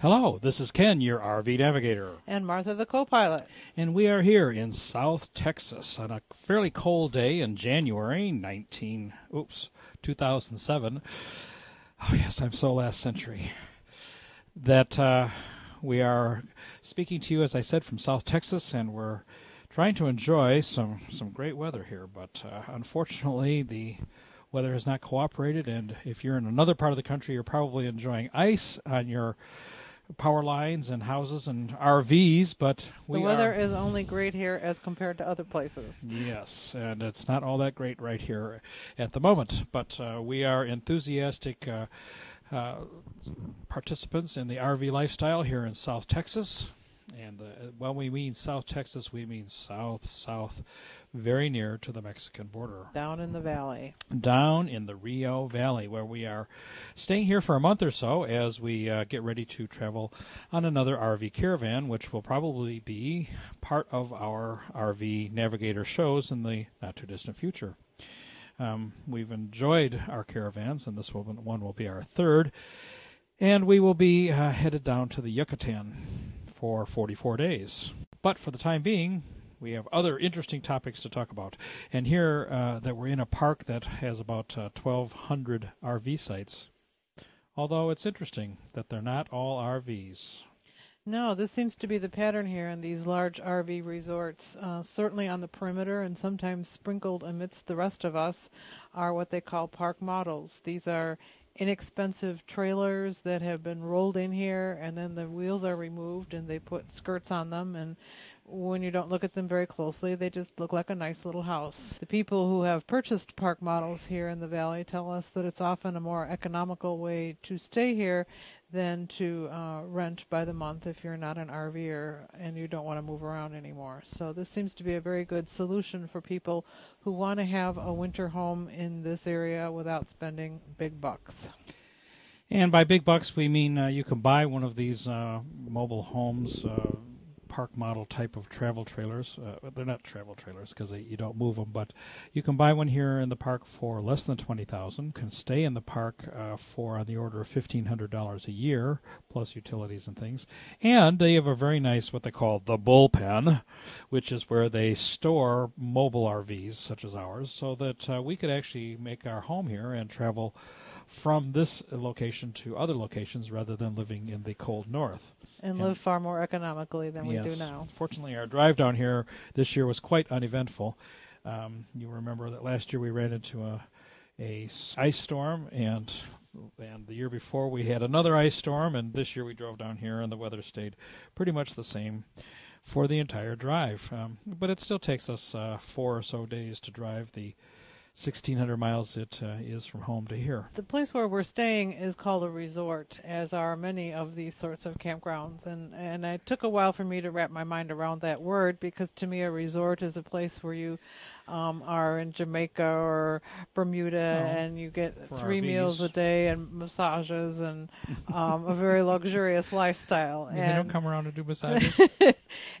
Hello, this is Ken, your RV navigator. And Martha, the co pilot. And we are here in South Texas on a fairly cold day in January 19, oops, 2007. Oh, yes, I'm so last century. That uh, we are speaking to you, as I said, from South Texas, and we're trying to enjoy some, some great weather here. But uh, unfortunately, the weather has not cooperated, and if you're in another part of the country, you're probably enjoying ice on your power lines and houses and RVs, but we the weather is only great here as compared to other places. Yes, and it's not all that great right here at the moment. But uh, we are enthusiastic uh, uh, participants in the RV lifestyle here in South Texas. And uh, when we mean South Texas, we mean south, south very near to the Mexican border. Down in the valley. Down in the Rio Valley, where we are staying here for a month or so as we uh, get ready to travel on another RV caravan, which will probably be part of our RV Navigator shows in the not too distant future. Um, we've enjoyed our caravans, and this one will be our third. And we will be uh, headed down to the Yucatan for 44 days. But for the time being, we have other interesting topics to talk about. And here uh, that we're in a park that has about uh, 1,200 RV sites. Although it's interesting that they're not all RVs. No, this seems to be the pattern here in these large RV resorts. Uh, certainly on the perimeter and sometimes sprinkled amidst the rest of us are what they call park models. These are inexpensive trailers that have been rolled in here and then the wheels are removed and they put skirts on them and when you don't look at them very closely, they just look like a nice little house. The people who have purchased park models here in the valley tell us that it's often a more economical way to stay here than to uh, rent by the month if you're not an RVer and you don't want to move around anymore. So this seems to be a very good solution for people who want to have a winter home in this area without spending big bucks. And by big bucks, we mean uh, you can buy one of these uh, mobile homes uh, park model type of travel trailers. Uh, they're not travel trailers because you don't move them, but you can buy one here in the park for less than twenty thousand. Can stay in the park uh, for on the order of fifteen hundred dollars a year plus utilities and things. And they have a very nice what they call the bullpen, which is where they store mobile RVs such as ours, so that uh, we could actually make our home here and travel from this location to other locations rather than living in the cold north and, and live far more economically than yes, we do now. Fortunately, our drive down here this year was quite uneventful. Um, you remember that last year we ran into a a ice storm, and and the year before we had another ice storm, and this year we drove down here and the weather stayed pretty much the same for the entire drive. Um, but it still takes us uh, four or so days to drive the 1,600 miles it uh, is from home to here. The place where we're staying is called a resort, as are many of these sorts of campgrounds. And, and it took a while for me to wrap my mind around that word because to me a resort is a place where you um, are in Jamaica or Bermuda, oh, and you get three RVs. meals a day and massages and um, a very luxurious lifestyle. and they don't come around to do massages.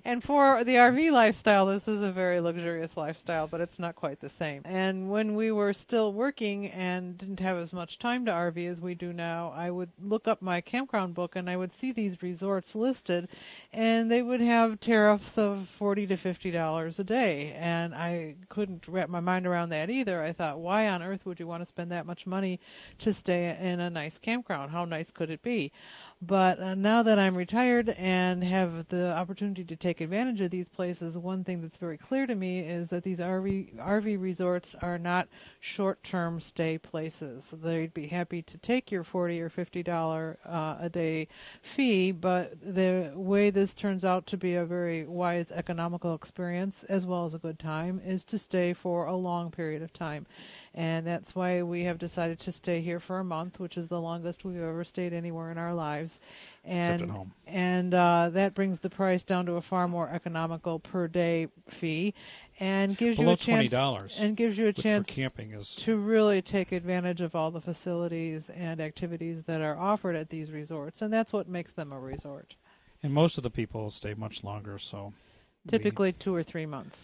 and for the RV lifestyle, this is a very luxurious lifestyle, but it's not quite the same. And when we were still working and didn't have as much time to RV as we do now, I would look up my campground book and I would see these resorts listed, and they would have tariffs of forty to fifty dollars a day, and I could couldn't wrap my mind around that either. I thought, why on earth would you want to spend that much money to stay in a nice campground? How nice could it be? But uh, now that I'm retired and have the opportunity to take advantage of these places, one thing that's very clear to me is that these RV RV resorts are not short-term stay places. They'd be happy to take your 40 or 50 dollar uh, a day fee, but the way this turns out to be a very wise economical experience as well as a good time is to stay for a long period of time. And that's why we have decided to stay here for a month, which is the longest we've ever stayed anywhere in our lives. And Except at home. and uh, that brings the price down to a far more economical per day fee, and gives Below you a chance twenty dollars. and gives you a chance camping is to really take advantage of all the facilities and activities that are offered at these resorts, and that's what makes them a resort. and most of the people stay much longer, so Typically, two or three months.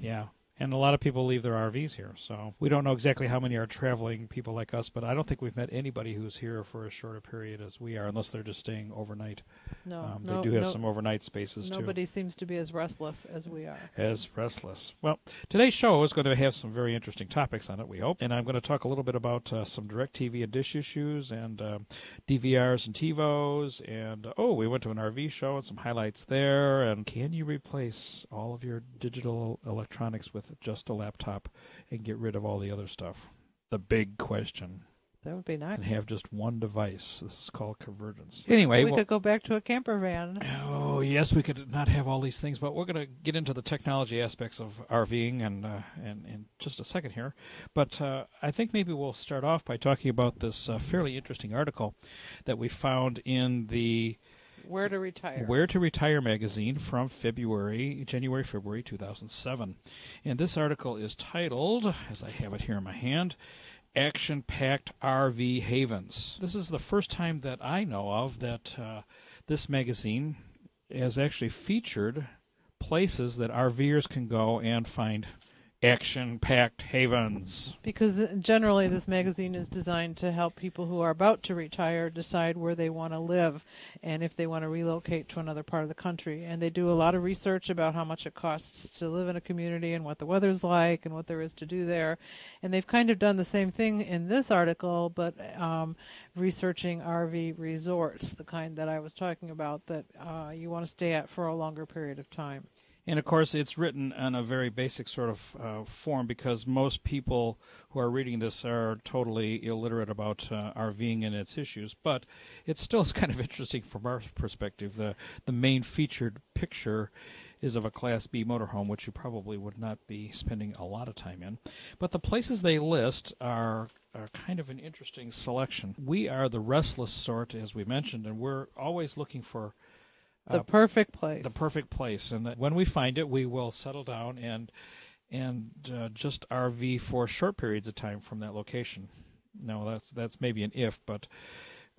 yeah. And a lot of people leave their RVs here, so we don't know exactly how many are traveling people like us, but I don't think we've met anybody who's here for as short a period as we are, unless they're just staying overnight. No, um, no, they do have no, some overnight spaces too. nobody seems to be as restless as we are. as restless. Well, today's show is going to have some very interesting topics on it, we hope. And I'm going to talk a little bit about uh, some DirecTV and dish issues and um DVRs and TiVos. And uh, oh, we went to an RV show and some highlights there. And can you replace all of your digital electronics with just a laptop and get rid of all the other stuff? The big question. That would be nice. And have just one device. This is called convergence. Anyway, we well- could go back to a camper van. Oh yes, we could not have all these things, but we're going to get into the technology aspects of RVing and uh, and in just a second here. But uh, I think maybe we'll start off by talking about this uh, fairly interesting article that we found in the Where to retire? Where to Retire magazine from February, January, February 2007. And this article is titled, as I have it here in my hand, Action Packed RV Havens. This is the first time that I know of that uh, this magazine has actually featured places that RVers can go and find action packed havens. Because uh, generally, this magazine is designed to help people who are about to retire decide where they want to live and if they want to relocate to another part of the country. And they do a lot of research about how much it costs to live in a community and what the weather's like and what there is to do there. And they've kind of done the same thing in this article, but um, researching RV resorts, the kind that I was talking about that uh, you want to stay at for a longer period of time. And of course, it's written in a very basic sort of uh, form because most people who are reading this are totally illiterate about uh, RVing and its issues. But it still is kind of interesting from our perspective. The the main featured picture is of a Class B motorhome, which you probably would not be spending a lot of time in. But the places they list are are kind of an interesting selection. We are the restless sort, as we mentioned, and we're always looking for The uh, perfect place. the perfect place, and that when we find it, we will settle down and and uh, just RV for short periods of time from that location. No, that's that's maybe an if, but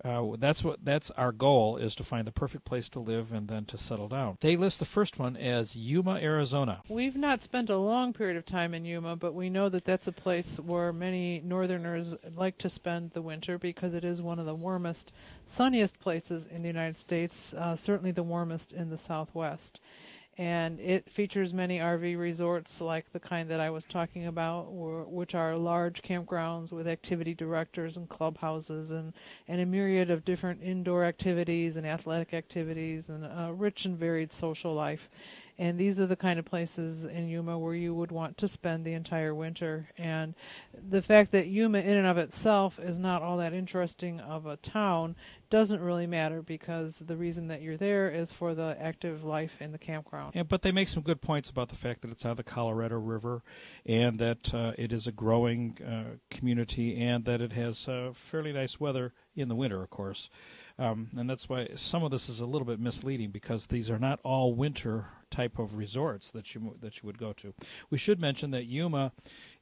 uh, that's what that's our goal is to find the perfect place to live and then to settle down. They list the first one as Yuma, Arizona. We've not spent a long period of time in Yuma, but we know that that's a place where many northerners like to spend the winter because it is one of the warmest, sunniest places in the United States, uh, certainly the warmest in the southwest. And it features many RV resorts like the kind that I was talking about, which are large campgrounds with activity directors and clubhouses and, and a myriad of different indoor activities and athletic activities and a rich and varied social life. And these are the kind of places in Yuma where you would want to spend the entire winter. And the fact that Yuma, in and of itself, is not all that interesting of a town doesn't really matter because the reason that you're there is for the active life in the campground. Yeah, but they make some good points about the fact that it's on the Colorado River, and that uh, it is a growing uh, community, and that it has uh, fairly nice weather in the winter, of course. Um, and that's why some of this is a little bit misleading because these are not all winter type of resorts that you that you would go to. We should mention that Yuma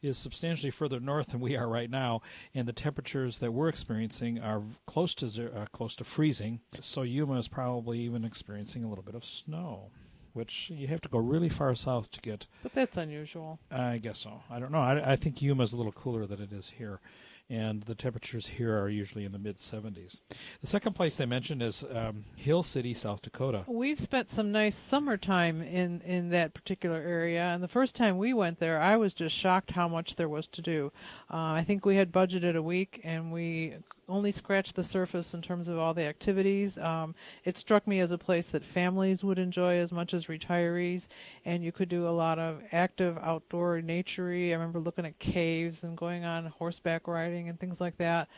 is substantially further north than we are right now, and the temperatures that we're experiencing are close to zero, uh, close to freezing. So Yuma is probably even experiencing a little bit of snow, which you have to go really far south to get. But that's unusual. I guess so. I don't know. I, I think Yuma is a little cooler than it is here, and the temperatures here are usually in the mid 70s. The second place they mentioned is um, Hill City, South Dakota. We've spent some nice summertime in in that particular area, and the first time we went there, I was just shocked how much there was to do. Uh, I think we had budgeted a week, and we only scratched the surface in terms of all the activities. Um, it struck me as a place that families would enjoy as much as retirees, and you could do a lot of active outdoor naturey. I remember looking at caves and going on horseback riding and things like that,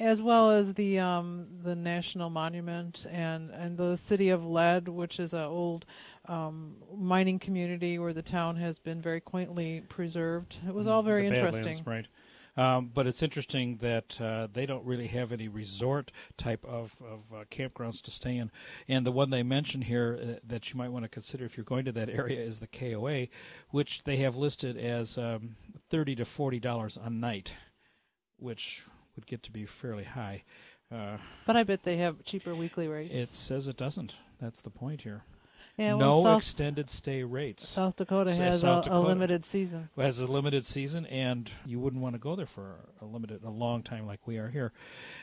as well as the um, the national monument and and the city of Lead, which is an old um, mining community where the town has been very quaintly preserved. It was all very interesting. Badlands, right? Um, but it's interesting that uh, they don't really have any resort type of, of uh, campgrounds to stay in. And the one they mention here uh, that you might want to consider if you're going to that area is the KOA, which they have listed as um, thirty to forty dollars a night, which would get to be fairly high. Uh, but I bet they have cheaper weekly rates. It says it doesn't. That's the point here. Yeah, no South, extended stay rates. South Dakota has South a, Dakota a, limited season. Has a limited season, and you wouldn't want to go there for a limited, a long time like we are here.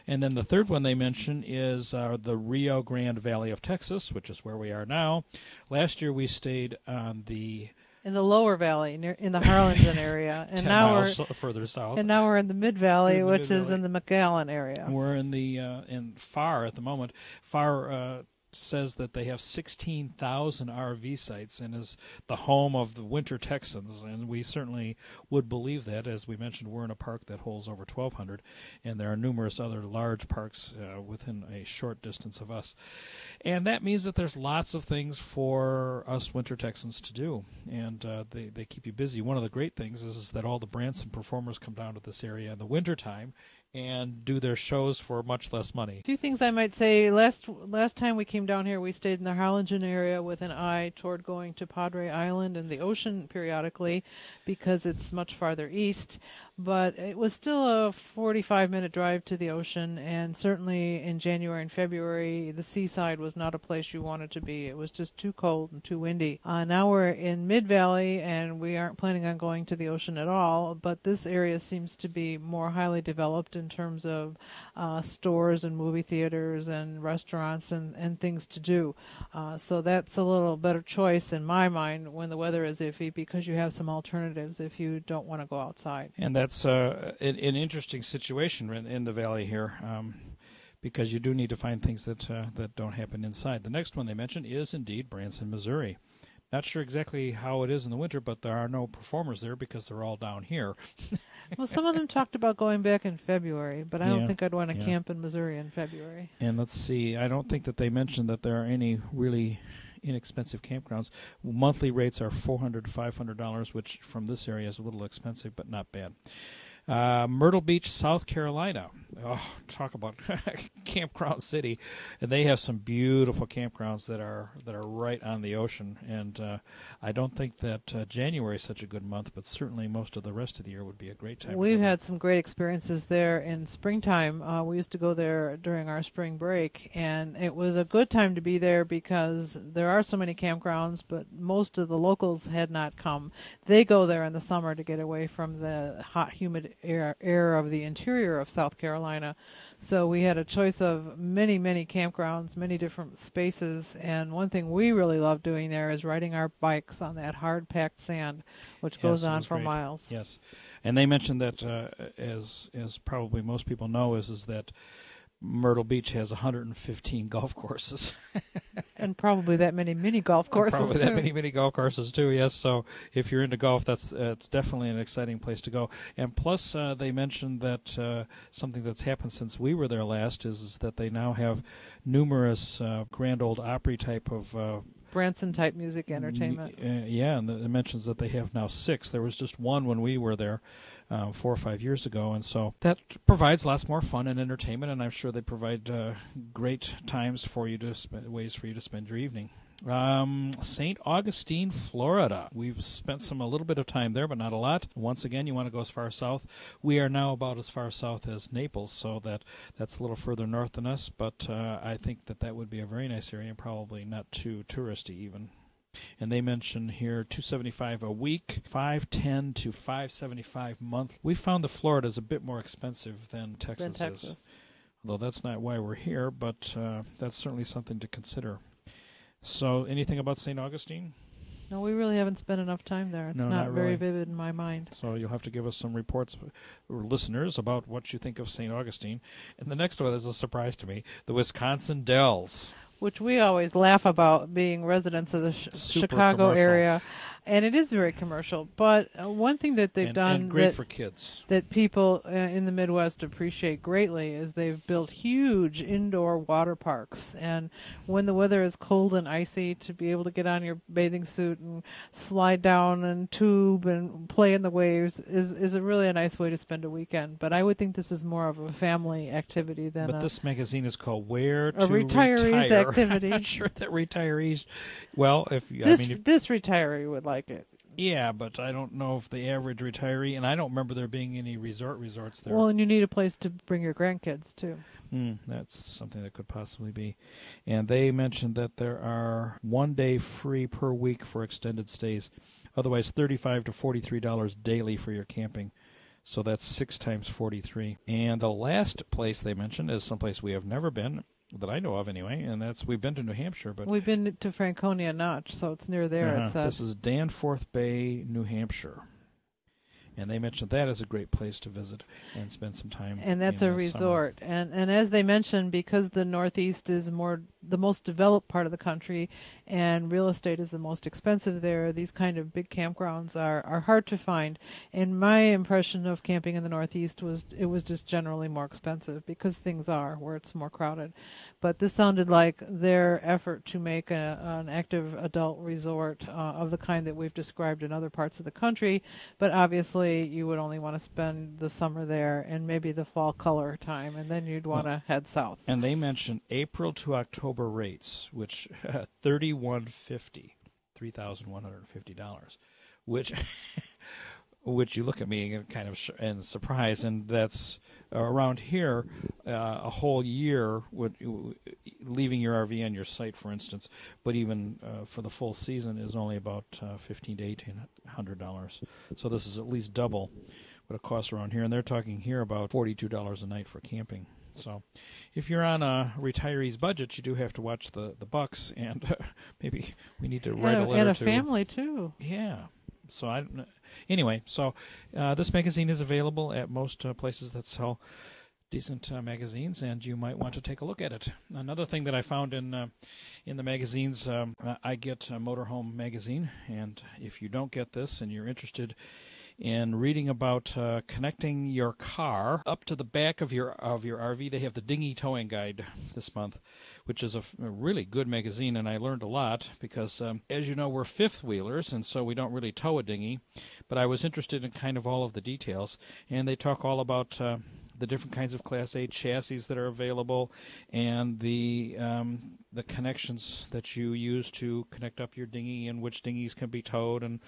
And then the third one they mention is uh, the Rio Grande Valley of Texas, which is where we are now. Last year we stayed on the in the lower valley near in the Harlingen area, and now we're so further south. And now we're in the mid valley, which mid-valley. is in the McAllen area. We're in the uh, in Pharr at the moment. Pharr uh, says that they have 16,000 RV sites and is the home of the Winter Texans, and we certainly would believe that. As we mentioned, we're in a park that holds over 1,200, and there are numerous other large parks uh, within a short distance of us. And that means that there's lots of things for us Winter Texans to do, and uh, they, they keep you busy. One of the great things is, is that all the Branson performers come down to this area in the wintertime and do their shows for much less money. Few things I might say. Last last time we came down here, we stayed in the Harlingen area with an eye toward going to Padre Island and the ocean periodically, because it's much farther east. But it was still a 45 minute drive to the ocean, and certainly in January and February, the seaside was not a place you wanted to be. It was just too cold and too windy. Uh, now we're in Mid Valley, and we aren't planning on going to the ocean at all. But this area seems to be more highly developed in terms of uh, stores and movie theaters and restaurants and, and things to do. Uh, so that's a little better choice in my mind when the weather is iffy because you have some alternatives if you don't want to go outside. And that's uh, an, an interesting situation in, in the valley here. Um, because you do need to find things that uh, that don't happen inside. The next one they mentioned is indeed Branson, Missouri. Not sure exactly how it is in the winter, but there are no performers there because they're all down here. well, some of them talked about going back in February, but I don't think I'd want to yeah. camp in Missouri in February. And let's see, I don't think that they mentioned that there are any really inexpensive campgrounds. Monthly rates are four hundred to five hundred dollars, which from this area is a little expensive, but not bad. Uh, Myrtle Beach, South Carolina. Oh, talk about campground city, and they have some beautiful campgrounds that are that are right on the ocean. And uh, I don't think that uh, January is such a good month, but certainly most of the rest of the year would be a great time. We've had some great experiences there in springtime. Uh, we used to go there during our spring break, and it was a good time to be there because there are so many campgrounds, but most of the locals had not come. They go there in the summer to get away from the hot, humid air, air of the interior of South Carolina. So we had a choice of many, many campgrounds, many different spaces, and one thing we really love doing there is riding our bikes on that hard packed sand, which Yes, goes on for great. miles. Yes, and they mentioned that uh, as as probably most people know is is that Myrtle Beach has 115 golf courses. And probably that many mini golf courses. Probably that too. many mini golf courses too. Yes, so if you're into golf, that's uh, it's definitely an exciting place to go. And plus, uh, they mentioned that uh, something that's happened since we were there last is, is that they now have numerous uh, Grand Old Opry type of uh, Branson type music entertainment. Uh, yeah, and the- it mentions that they have now six. There was just one when we were there uh, four or five years ago, and so that provides lots more fun and entertainment. And I'm sure they provide uh, great times for you to spend ways for you to spend your evening. Um, St. Augustine, Florida. We've spent some a little bit of time there, but not a lot. Once again, you want to go as far south. We are now about as far south as Naples, so that that's a little further north than us. But uh, I think that that would be a very nice area, and probably not too touristy even. And they mention here 275 a week, 510 to 575 month. We found that Florida is a bit more expensive than Texas, Than Texas. is. Although that's not why we're here, but uh, that's certainly something to consider. So, anything about St. Augustine? No, we really haven't spent enough time there. It's No, not, not very really. vivid in my mind. So you'll have to give us some reports, or listeners, about what you think of St. Augustine. And the next one is a surprise to me: the Wisconsin Dells. Which we always laugh about being residents of the sh- Chicago commercial. area. And it is very commercial. But uh, one thing that they've and, done and great that, for kids. that people uh, in the Midwest appreciate greatly is they've built huge indoor water parks. And when the weather is cold and icy, to be able to get on your bathing suit and slide down and tube and play in the waves is is a really a nice way to spend a weekend. But I would think this is more of a family activity than But a, this magazine is called "Where to a retiree's Retire." activity. I'm not sure that retirees. Well, if I mean, if, this retiree would like it. yeah, but I don't know if the average retiree, and I don't remember there being any resort resorts there. Well, and you need a place to bring your grandkids too. Hmm, that's something that could possibly be. And they mentioned that there are one day free per week for extended stays. Otherwise, thirty-five to forty-three dollars daily for your camping. So that's six times forty-three. And the last place they mentioned is someplace we have never been, that I know of anyway, and that's we've been to New Hampshire, but We've been to Franconia Notch, so it's near there. uh-huh, It's uh, this is Danforth Bay, New Hampshire. And they mentioned that as a great place to visit and spend some time. and that's a the summer. resort. And and as they mentioned, because the Northeast is more the most developed part of the country, and real estate is the most expensive there, these kind of big campgrounds are are hard to find. And my impression of camping in the Northeast was it was just generally more expensive because things are where it's more crowded. But this sounded like their effort to make a, an active adult resort uh, of the kind that we've described in other parts of the country. But obviously, you would only want to spend the summer there and maybe the fall color time, and then you'd want to head south. And they mentioned April to October rates, which thirty-one fifty, three thousand one hundred fifty dollars, which, which you look at me and kind of sh- in surprise, and that's around here uh, a whole year would leaving your RV on your site, for instance, but even uh, for the full season is only about uh, fifteen to eighteen hundred dollars. So this is at least double what it costs around here, and they're talking here about forty-two dollars a night for camping. So, if you're on a retiree's budget, you do have to watch the the bucks, and uh, maybe we need to write and a a, letter and a to family too. yeah. So I anyway, so uh, this magazine is available at most uh, places that sell decent uh, magazines, and you might want to take a look at it. Another thing that I found in uh, in the magazines, um, I get a Motorhome magazine, and if you don't get this and you're interested in reading about uh, connecting your car up to the back of your of your RV, they have the dinghy towing guide this month, which is a, really good magazine, and I learned a lot because, um, as you know, we're fifth wheelers, and so we don't really tow a dinghy. But I was interested in kind of all of the details, and they talk all about. Uh, the different kinds of Class A chassis that are available, and the um, the connections that you use to connect up your dinghy, and which dinghies can be towed, and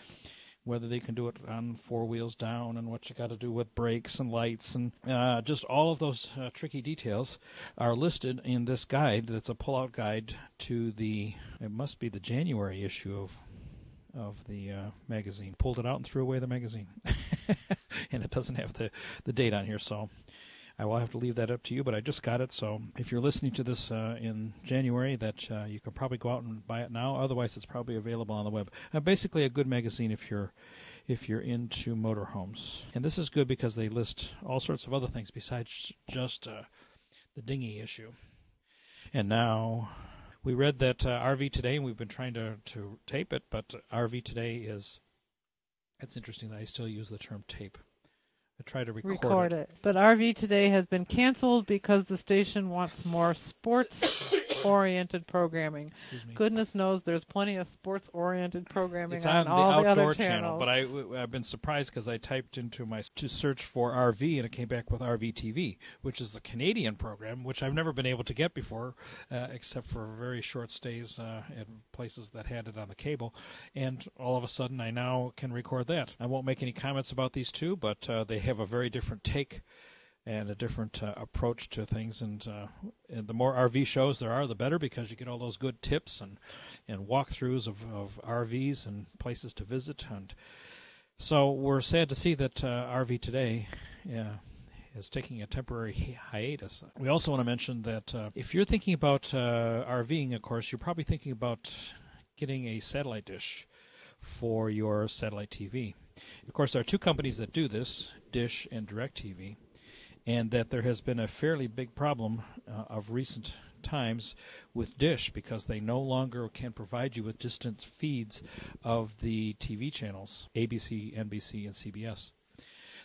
whether they can do it on four wheels down and what you got to do with brakes and lights and uh, just all of those uh, tricky details are listed in this guide that's a pull-out guide to the it must be the January issue of of the uh, magazine. Pulled it out and threw away the magazine. And it doesn't have the the date on here so I will have to leave that up to you, but I just got it. So if you're listening to this uh, in January, that uh, you can probably go out and buy it now. Otherwise, it's probably available on the web. Uh, basically, a good magazine if you're if you're into motorhomes. And this is good because they list all sorts of other things besides just uh, the dinghy issue. And now we read that uh, RV Today, and we've been trying to to tape it, but RV Today is. It's interesting that I still use the term tape. Try to record, Record it. But RV today has been canceled because the station wants more sports oriented programming. Excuse me. Goodness knows there's plenty of sports oriented programming It's on, on, all the the outdoor other channels. channel, but I, I've been surprised because I typed into my to search for RV and it came back with RV TV, which is the Canadian program, which I've never been able to get before, uh, except for very short stays uh, at places that had it on the cable. And all of a sudden, I now can record that. I won't make any comments about these two, but uh, they have a very different take and a different uh, approach to things. And, uh, and the more RV shows there are, the better because you get all those good tips and and walkthroughs of, of RVs and places to visit. And so we're sad to see that uh, RV Today uh, is taking a temporary hi- hiatus. We also want to mention that uh, if you're thinking about uh, RVing, of course, you're probably thinking about getting a satellite dish for your satellite TV. Of course, there are two companies that do this, Dish and DirecTV, and that there has been a fairly big problem uh, of recent times with Dish because they no longer can provide you with distant feeds of the TV channels ABC, NBC, and CBS.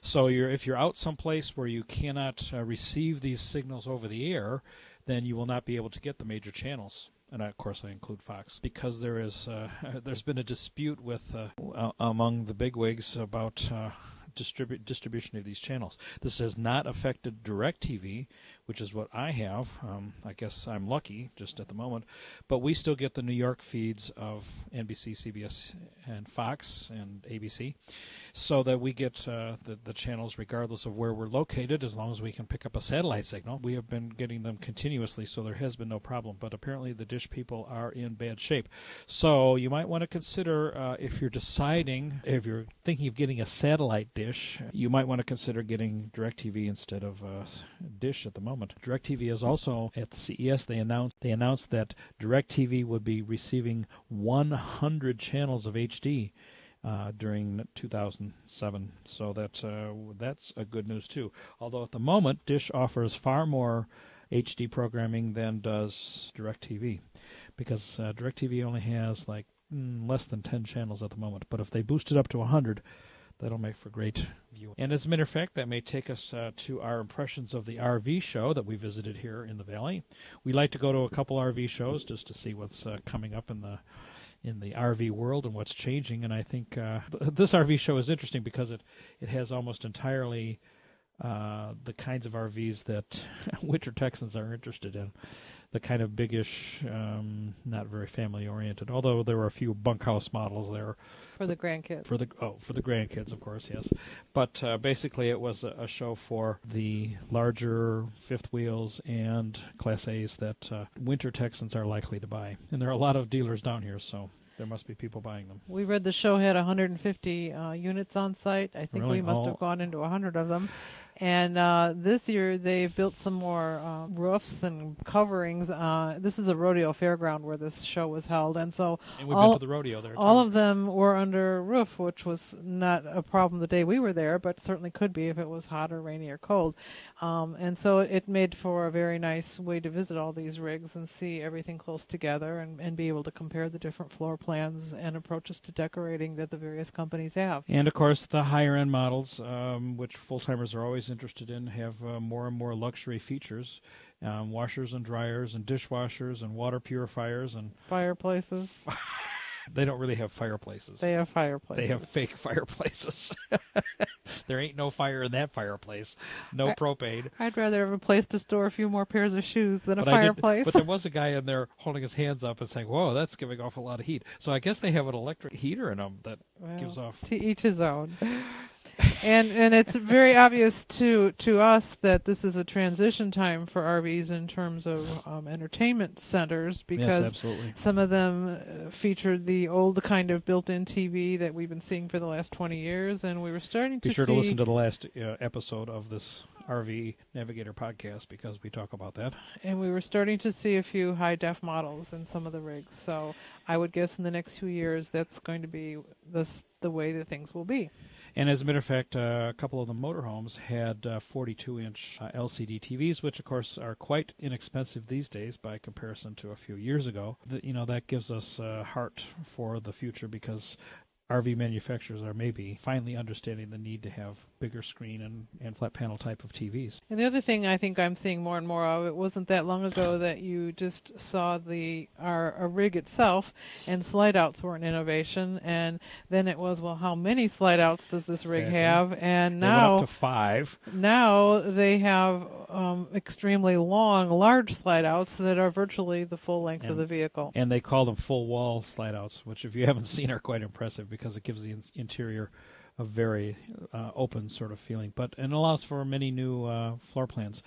So you're, if you're out someplace where you cannot uh, receive these signals over the air, then you will not be able to get the major channels. And of course, I include Fox because there is uh, there's been a dispute with uh, among the bigwigs about uh, distribu- distribution of these channels. This has not affected DirecTV, which is what I have. Um, I guess I'm lucky just at the moment, but we still get the New York feeds of NBC, CBS, and Fox and ABC, so that we get uh, the the channels regardless of where we're located, as long as we can pick up a satellite signal. We have been getting them continuously, so there has been no problem. But apparently, the Dish people are in bad shape. So you might want to consider uh, if you're deciding if you're thinking of getting a satellite dish, you might want to consider getting DirecTV instead of uh, Dish at the moment. DirecTV is also at CES. They announced they announced that DirecTV would be receiving 100 channels of HD uh, during 2007. So that's uh, that's a good news too. Although at the moment, Dish offers far more HD programming than does DirecTV, because uh, DirecTV only has like mm, less than 10 channels at the moment. But if they boost it up to 100, that'll make for great viewing. And as a matter of fact, that may take us uh, to our impressions of the RV show that we visited here in the Valley. We like to go to a couple RV shows just to see what's uh, coming up in the in the RV world and what's changing. And I think uh, this RV show is interesting because it it has almost entirely uh, the kinds of RVs that winter Texans are interested in. The kind of biggish, um, not very family oriented. Although there were a few bunkhouse models there for the grandkids. For the oh, for the grandkids, of course, yes. But uh, basically, it was a, a, show for the larger fifth wheels and Class A's that uh, winter Texans are likely to buy, and there are a lot of dealers down here, so there must be people buying them. We read the show had 150 uh, units on site. I think really? we must oh. have gone into 100 of them. And uh, this year they've built some more uh, roofs and coverings. Uh, this is a rodeo fairground where this show was held, and so and we've all, been to the rodeo there. All of them were under roof, which was not a problem the day we were there, but certainly could be if it was hot or rainy or cold. Um, and so it made for a very nice way to visit all these rigs and see everything close together and, and be able to compare the different floor plans and approaches to decorating that the various companies have. And of course, the higher end models, um, which full timers are always always interested in have uh, more and more luxury features. Um, washers and dryers and dishwashers and water purifiers and fireplaces. they don't really have fireplaces. They have fireplaces. They have fake fireplaces. there ain't no fire in that fireplace. No I, propane. I'd rather have a place to store a few more pairs of shoes than but a fireplace. But there was a guy in there holding his hands up and saying, "Whoa, that's giving off a lot of heat." So I guess they have an electric heater in them that well, gives off. To each his own and and it's very obvious to to us that this is a transition time for RVs in terms of um, entertainment centers because yes, some of them uh, featured the old kind of built-in TV that we've been seeing for the last 20 years, and we were starting Be to sure see to listen to the last uh, episode of this RV Navigator podcast because we talk about that. And we were starting to see a few high def models in some of the rigs. So I would guess in the next few years that's going to be this the way that things will be. And as a matter of fact, uh, a couple of the motorhomes had uh, 42-inch uh, LCD TVs, which of course are quite inexpensive these days by comparison to a few years ago. The, you know that gives us uh, heart for the future because RV manufacturers are maybe finally understanding the need to have bigger screen and, and flat panel type of TVs. And the other thing I think I'm seeing more and more of, it wasn't that long ago that you just saw the our, our rig itself and slide outs were an innovation and then it was well how many slide outs does this rig exactly. have and now up to five. Now they have um, extremely long large slide outs that are virtually the full length and, of the vehicle. And they call them full wall slide outs, which if you haven't seen are quite impressive because it gives the in- interior a very uh, open sort of feeling, but and allows for many new uh, floor plans.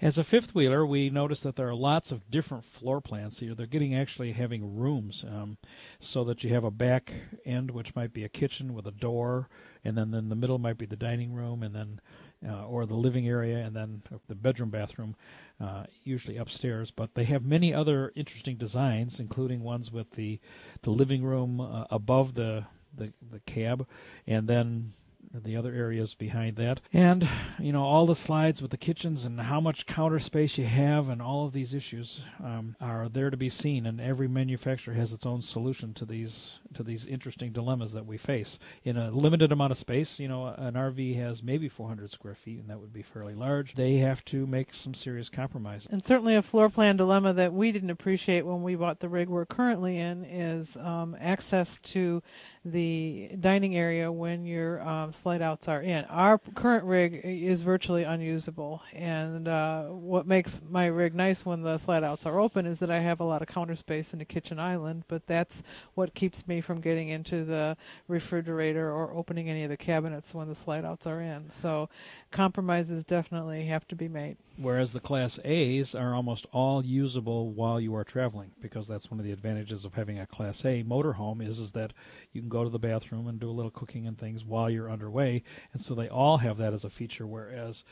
As a fifth wheeler, we notice that there are lots of different floor plans. So they're getting actually having rooms, um, so that you have a back end which might be a kitchen with a door, and then in the middle might be the dining room, and then uh, or the living area, and then the bedroom bathroom, uh, usually upstairs. But they have many other interesting designs, including ones with the the living room uh, above the the the cab, and then the other areas behind that, and you know all the slides with the kitchens and how much counter space you have, and all of these issues um, are there to be seen. And every manufacturer has its own solution to these to these interesting dilemmas that we face in a limited amount of space. You know, an RV has maybe 400 square feet, and that would be fairly large. They have to make some serious compromises. And certainly a floor plan dilemma that we didn't appreciate when we bought the rig we're currently in is um, access to the dining area when your um, slide outs are in. Our current rig is virtually unusable, and uh, what makes my rig nice when the slide outs are open is that I have a lot of counter space in the kitchen island, but that's what keeps me from getting into the refrigerator or opening any of the cabinets when the slide outs are in. So compromises definitely have to be made. Whereas the Class A's are almost all usable while you are traveling, because that's one of the advantages of having a Class A motorhome is is that you can go to the bathroom and do a little cooking and things while you're underway, and so they all have that as a feature. Whereas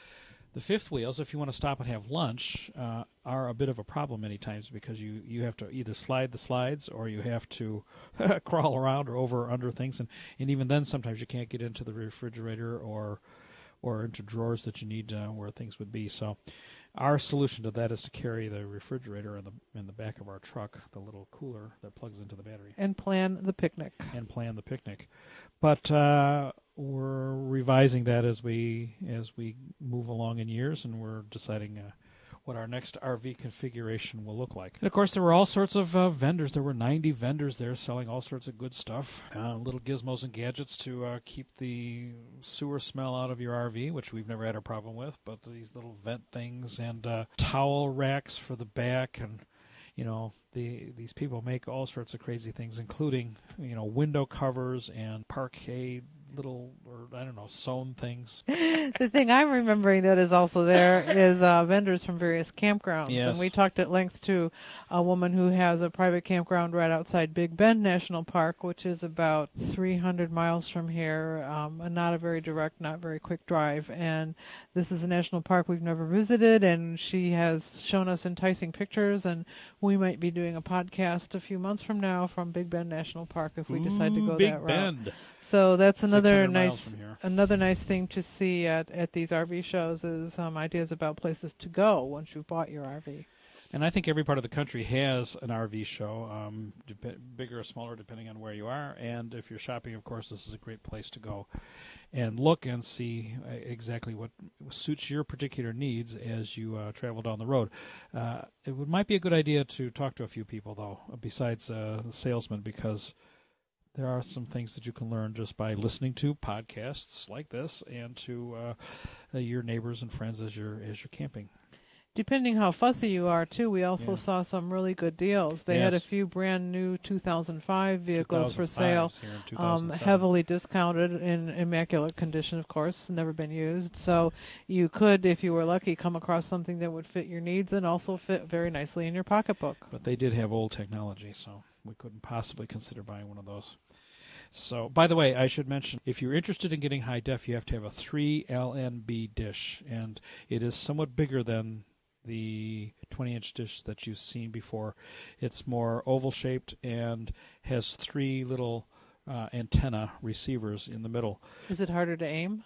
the fifth wheels, if you want to stop and have lunch, uh, are a bit of a problem many times because you you have to either slide the slides or you have to crawl around or over or under things, and and even then sometimes you can't get into the refrigerator or or into drawers that you need uh, where things would be. So our solution to that is to carry the refrigerator in the in the back of our truck, the little cooler that plugs into the battery, and plan the picnic. And plan the picnic, but uh, we're revising that as we as we move along in years, and we're deciding. Uh, what our next RV configuration will look like. And of course, there were all sorts of uh, vendors. There were 90 vendors there selling all sorts of good stuff, uh, little gizmos and gadgets to uh, keep the sewer smell out of your RV, which we've never had a problem with. But these little vent things and uh, towel racks for the back and you know the these people make all sorts of crazy things including you know window covers and parquet little or I don't know sewn things. the thing I'm remembering that is also there is uh, vendors from various campgrounds, yes. and we talked at length to a woman who has a private campground right outside Big Bend National Park, which is about 300 miles from here, um, and not a very direct, not very quick drive. And this is a national park we've never visited, and she has shown us enticing pictures, and we might be doing a podcast a few months from now from Big Bend National Park if we Ooh, decide to go Big that Bend. So that's another nice nice another nice thing to see at at these RV shows is um, ideas about places to go once you've bought your RV. And I think every part of the country has an RV show, um, dep- bigger or smaller depending on where you are. And if you're shopping, of course, this is a great place to go and look and see uh, exactly what suits your particular needs as you uh, travel down the road. Uh, it would, might be a good idea to talk to a few people, though, besides uh, the salesman, because there are some things that you can learn just by listening to podcasts like this and to uh, uh, your neighbors and friends as you're as you're camping. Depending how fussy you are, too, we also Yeah. saw some really good deals. They had a few brand new 2005 vehicles for sale, um, heavily discounted in immaculate condition, of course, never been used. So you could, if you were lucky, come across something that would fit your needs and also fit very nicely in your pocketbook. But they did have old technology, so we couldn't possibly consider buying one of those. So, by the way, I should mention if you're interested in getting high def, you have to have a 3 LNB dish, and it is somewhat bigger than the 20 inch dish that you've seen before. It's more oval shaped and has three little uh, antenna receivers in the middle. Is it harder to aim?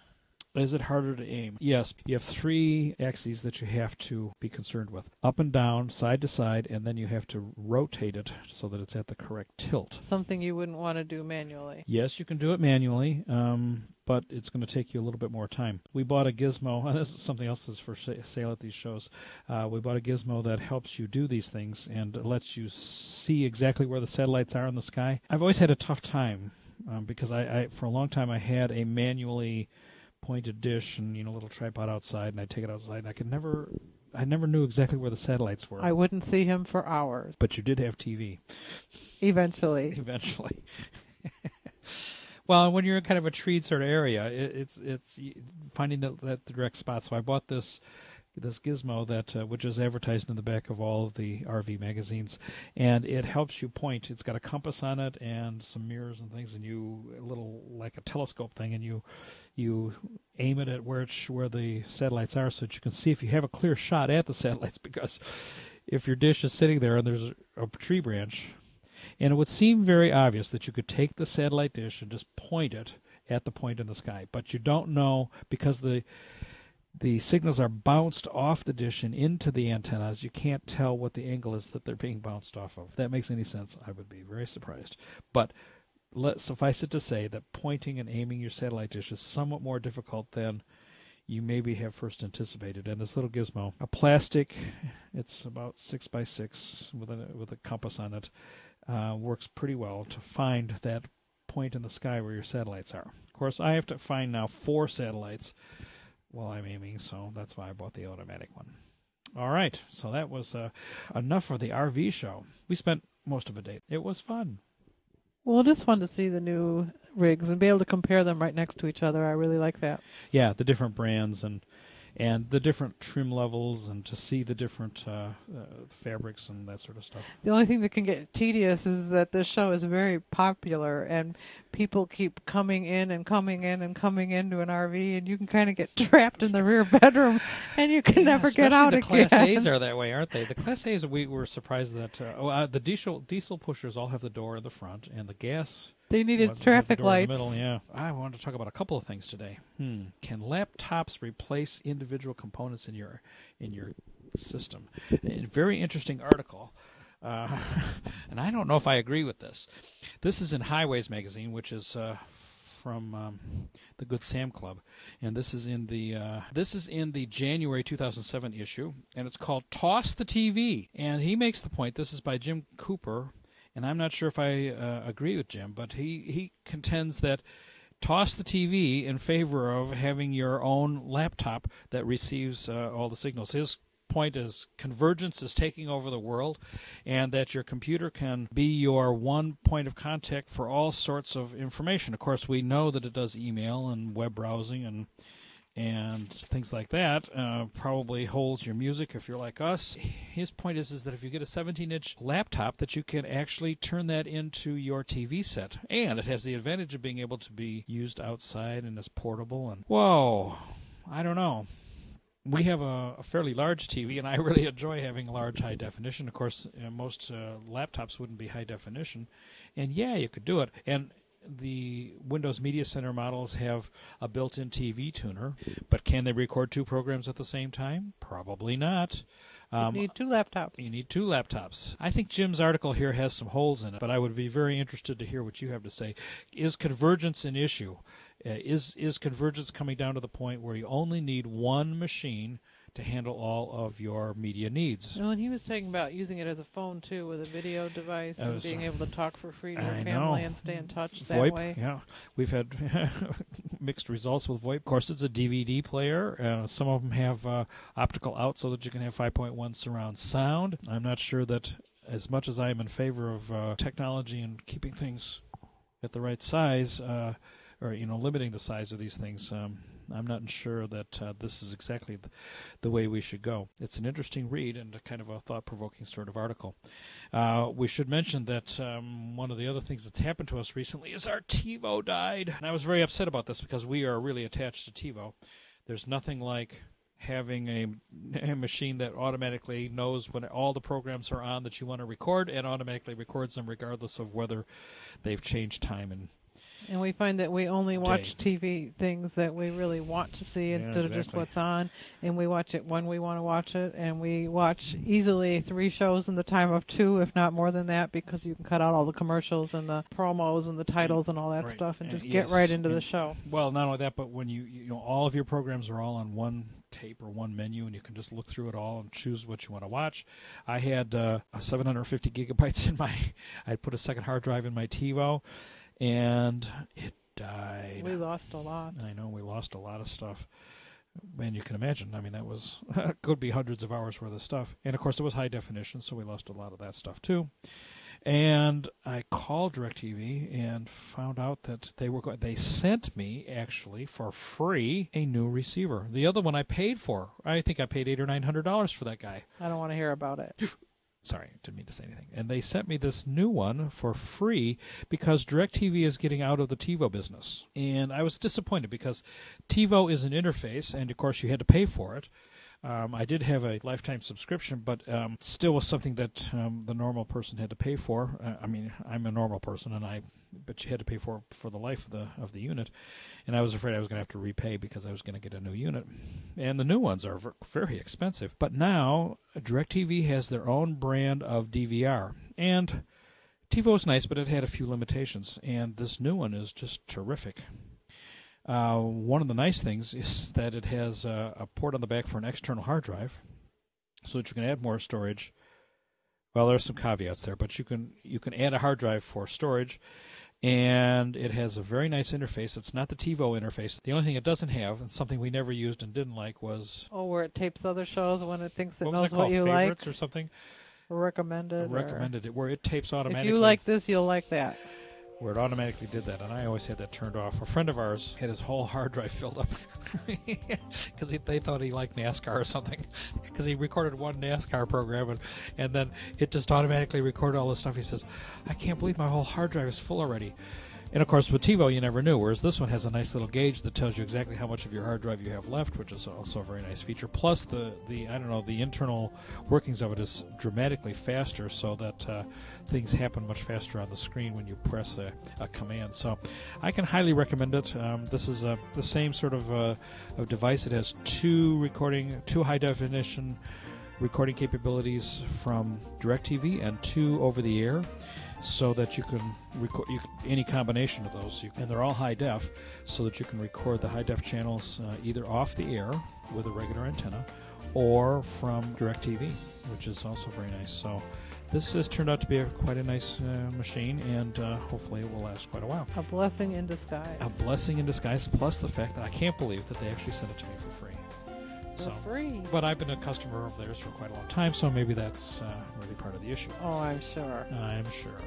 Is it harder to aim? Yes. You have three axes that you have to be concerned with up and down, side to side, and then you have to rotate it so that it's at the correct tilt. Something you wouldn't want to do manually. Yes, you can do it manually, um, but it's going to take you a little bit more time. We bought a gizmo. This is something else that's for sale at these shows. Uh, we bought a gizmo that helps you do these things and lets you see exactly where the satellites are in the sky. I've always had a tough time um, because I, I, for a long time, I had a manually pointed dish and you know little tripod outside, and I take it outside, and I could never. I never knew exactly where the satellites were. I wouldn't see him for hours. but you did have TV Eventually. eventually. well, when you're in kind of a treed sort of area, it, it's it's finding that, that the direct spot. So I bought this this gizmo that uh, which is advertised in the back of all of the RV magazines, and it helps you point. It's got a compass on it and some mirrors and things, and you a little like a telescope thing, and you you aim it at where where the satellites are, so that you can see if you have a clear shot at the satellites. Because if your dish is sitting there and there's a tree branch and it would seem very obvious that you could take the satellite dish and just point it at the point in the sky, but you don't know because the the signals are bounced off the dish and into the antennas. You can't tell what the angle is that they're being bounced off of. If that makes any sense, I would be very surprised. But let suffice it to say that pointing and aiming your satellite dish is somewhat more difficult than you maybe have first anticipated. And this little gizmo, a plastic, it's about six by six with a with a compass on it, uh, works pretty well to find that point in the sky where your satellites are. Of course, I have to find now four satellites while I'm aiming, so that's why I bought the automatic one. All right, so that was uh, enough for the RV show. We spent most of the day. It was fun. Well, it is fun to see the new rigs and be able to compare them right next to each other. I really like that. Yeah, the different brands and and the different trim levels and to see the different uh, uh, fabrics and that sort of stuff. The only thing that can get tedious is that this show is very popular and people keep coming in and coming in and coming into an RV and you can kind of get trapped in the rear bedroom and you can yeah, never get out the again. Class A's are that way, aren't they? The Class A's we were surprised that uh, oh, uh, the diesel diesel pushers all have the door in the front and the gas they needed traffic the door in lights. middle, yeah. I wanted to talk about a couple of things today. Hmm. Can laptops replace individual components in your in your system? A very interesting article. Uh, and I don't know if I agree with this. This is in Highways magazine, which is uh, from um, the Good Sam Club, and this is in the uh, this is in the January 2007 issue, and it's called "Toss the TV." And he makes the point. This is by Jim Cooper, and I'm not sure if I uh, agree with Jim, but he he contends that toss the TV in favor of having your own laptop that receives uh, all the signals. His point is convergence is taking over the world and that your computer can be your one point of contact for all sorts of information. Of course, we know that it does email and web browsing and and things like that. Uh, probably holds your music if you're like us. His point is is that if you get a 17-inch laptop, that you can actually turn that into your TV set, and it has the advantage of being able to be used outside and is portable. And whoa, I don't know. We have a, a fairly large TV, and I really enjoy having large high definition. Of course, uh, most uh, laptops wouldn't be high definition, and yeah, you could do it. And the Windows Media Center models have a built-in TV tuner, but can they record two programs at the same time? Probably not. Um, you need two laptops. You need two laptops. I think Jim's article here has some holes in it, but I would be very interested to hear what you have to say. Is convergence an issue? Uh, is is convergence coming down to the point where you only need one machine to handle all of your media needs. Well, and he was talking about using it as a phone too, with a video device, and being able to talk for free to your family know. and stay in touch that VoIP, way. Yeah, we've had mixed results with VoIP. Of course, it's a DVD player. Uh, some of them have uh, optical out so that you can have 5.1 surround sound. I'm not sure that, as much as I am in favor of uh, technology and keeping things at the right size, uh, or you know, limiting the size of these things. Um, I'm not sure that uh, this is exactly the, the, way we should go. It's an interesting read and a kind of a thought-provoking sort of article. Uh, we should mention that um, one of the other things that's happened to us recently is our TiVo died, and I was very upset about this because we are really attached to TiVo. There's nothing like having a, a, machine that automatically knows when all the programs are on that you want to record and automatically records them regardless of whether they've changed time and and we find that we only watch TV things that we really want to see yeah, instead exactly. of just what's on. And we watch it when we want to watch it. And we watch easily three shows in the time of two, if not more than that, because you can cut out all the commercials and the promos and the titles and all that right. stuff and, and just yes. get right into the show. Well, not only that, but when you, you know, all of your programs are all on one tape or one menu, and you can just look through it all and choose what you want to watch. I had uh, 750 gigabytes in my. I put a second hard drive in my TiVo, and it died. We lost a lot. I know we lost a lot of stuff. And you can imagine, I mean, that was could be hundreds of hours worth of stuff. And of course, it was high definition, so we lost a lot of that stuff too. And I called DirecTV and found out that they were going. They sent me actually for free a new receiver. The other one I paid for. I think I paid eight or nine hundred dollars for that guy. I don't want to hear about it. Sorry, didn't mean to say anything. And they sent me this new one for free because DirecTV is getting out of the TiVo business. And I was disappointed because TiVo is an interface, and of course you had to pay for it. Um, I did have a lifetime subscription, but um, still was something that um, the normal person had to pay for. Uh, I mean, I'm a normal person, and I, but you had to pay for for the life of the of the unit, and I was afraid I was going to have to repay because I was going to get a new unit, and the new ones are very expensive. But now DirecTV has their own brand of DVR, and TiVo is nice, but it had a few limitations, and this new one is just terrific. Uh, one of the nice things is that it has a, a, port on the back for an external hard drive, so that you can add more storage. Well, there are some caveats there, but you can you can add a hard drive for storage, and it has a very nice interface. It's not the TiVo interface. The only thing it doesn't have, and something we never used and didn't like, was oh, where it tapes other shows when it thinks it what knows what you Favorites like, or something. Recommended. Recommended it where it tapes automatically. If you like this, you'll like that where it automatically did that, and I always had that turned off. A friend of ours had his whole hard drive filled up because they thought he liked NASCAR or something. Because he recorded one NASCAR program, and and then it just automatically recorded all this stuff. He says, "I can't believe my whole hard drive is full already." And of course, with TiVo, you never knew. Whereas this one has a nice little gauge that tells you exactly how much of your hard drive you have left, which is also a very nice feature. Plus, the the I don't know the internal workings of it is dramatically faster, so that uh, things happen much faster on the screen when you press a, a command. So, I can highly recommend it. Um, this is a, the same sort of, uh, of device. It has two recording, two high definition recording capabilities from DirecTV and two over the air so that you can record you, any combination of those. You, and they're all high def, so that you can record the high def channels uh, either off the air with a regular antenna or from DirecTV, which is also very nice. So this has turned out to be a, quite a nice uh, machine, and uh, hopefully it will last quite a while. A blessing in disguise. A blessing in disguise, plus the fact that I can't believe that they actually sent it to me for free. For so, free. But I've been a customer of theirs for quite a long time, so maybe that's uh, really part of the issue. Oh, I'm sure. I'm sure.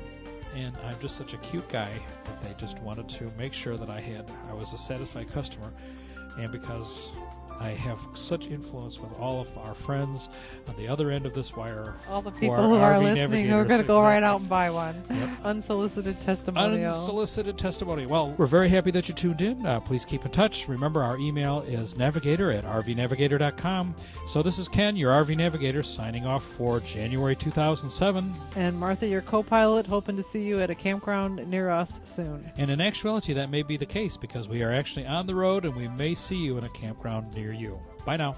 And I'm just such a cute guy that they just wanted to make sure that I had I was a satisfied customer, and because I have such influence with all of our friends on the other end of this wire. All the people who are, listening who are going to go right out and buy one. Yep. Unsolicited testimonial. Unsolicited testimony. Well, we're very happy that you tuned in. Uh, please keep in touch. Remember, our email is navigator at rvnavigator.com. So this is Ken, your RV Navigator, signing off for January 2007. And Martha, your co pilot, hoping to see you at a campground near us soon. And in actuality, that may be the case because we are actually on the road and we may see you in a campground near you. Bye now.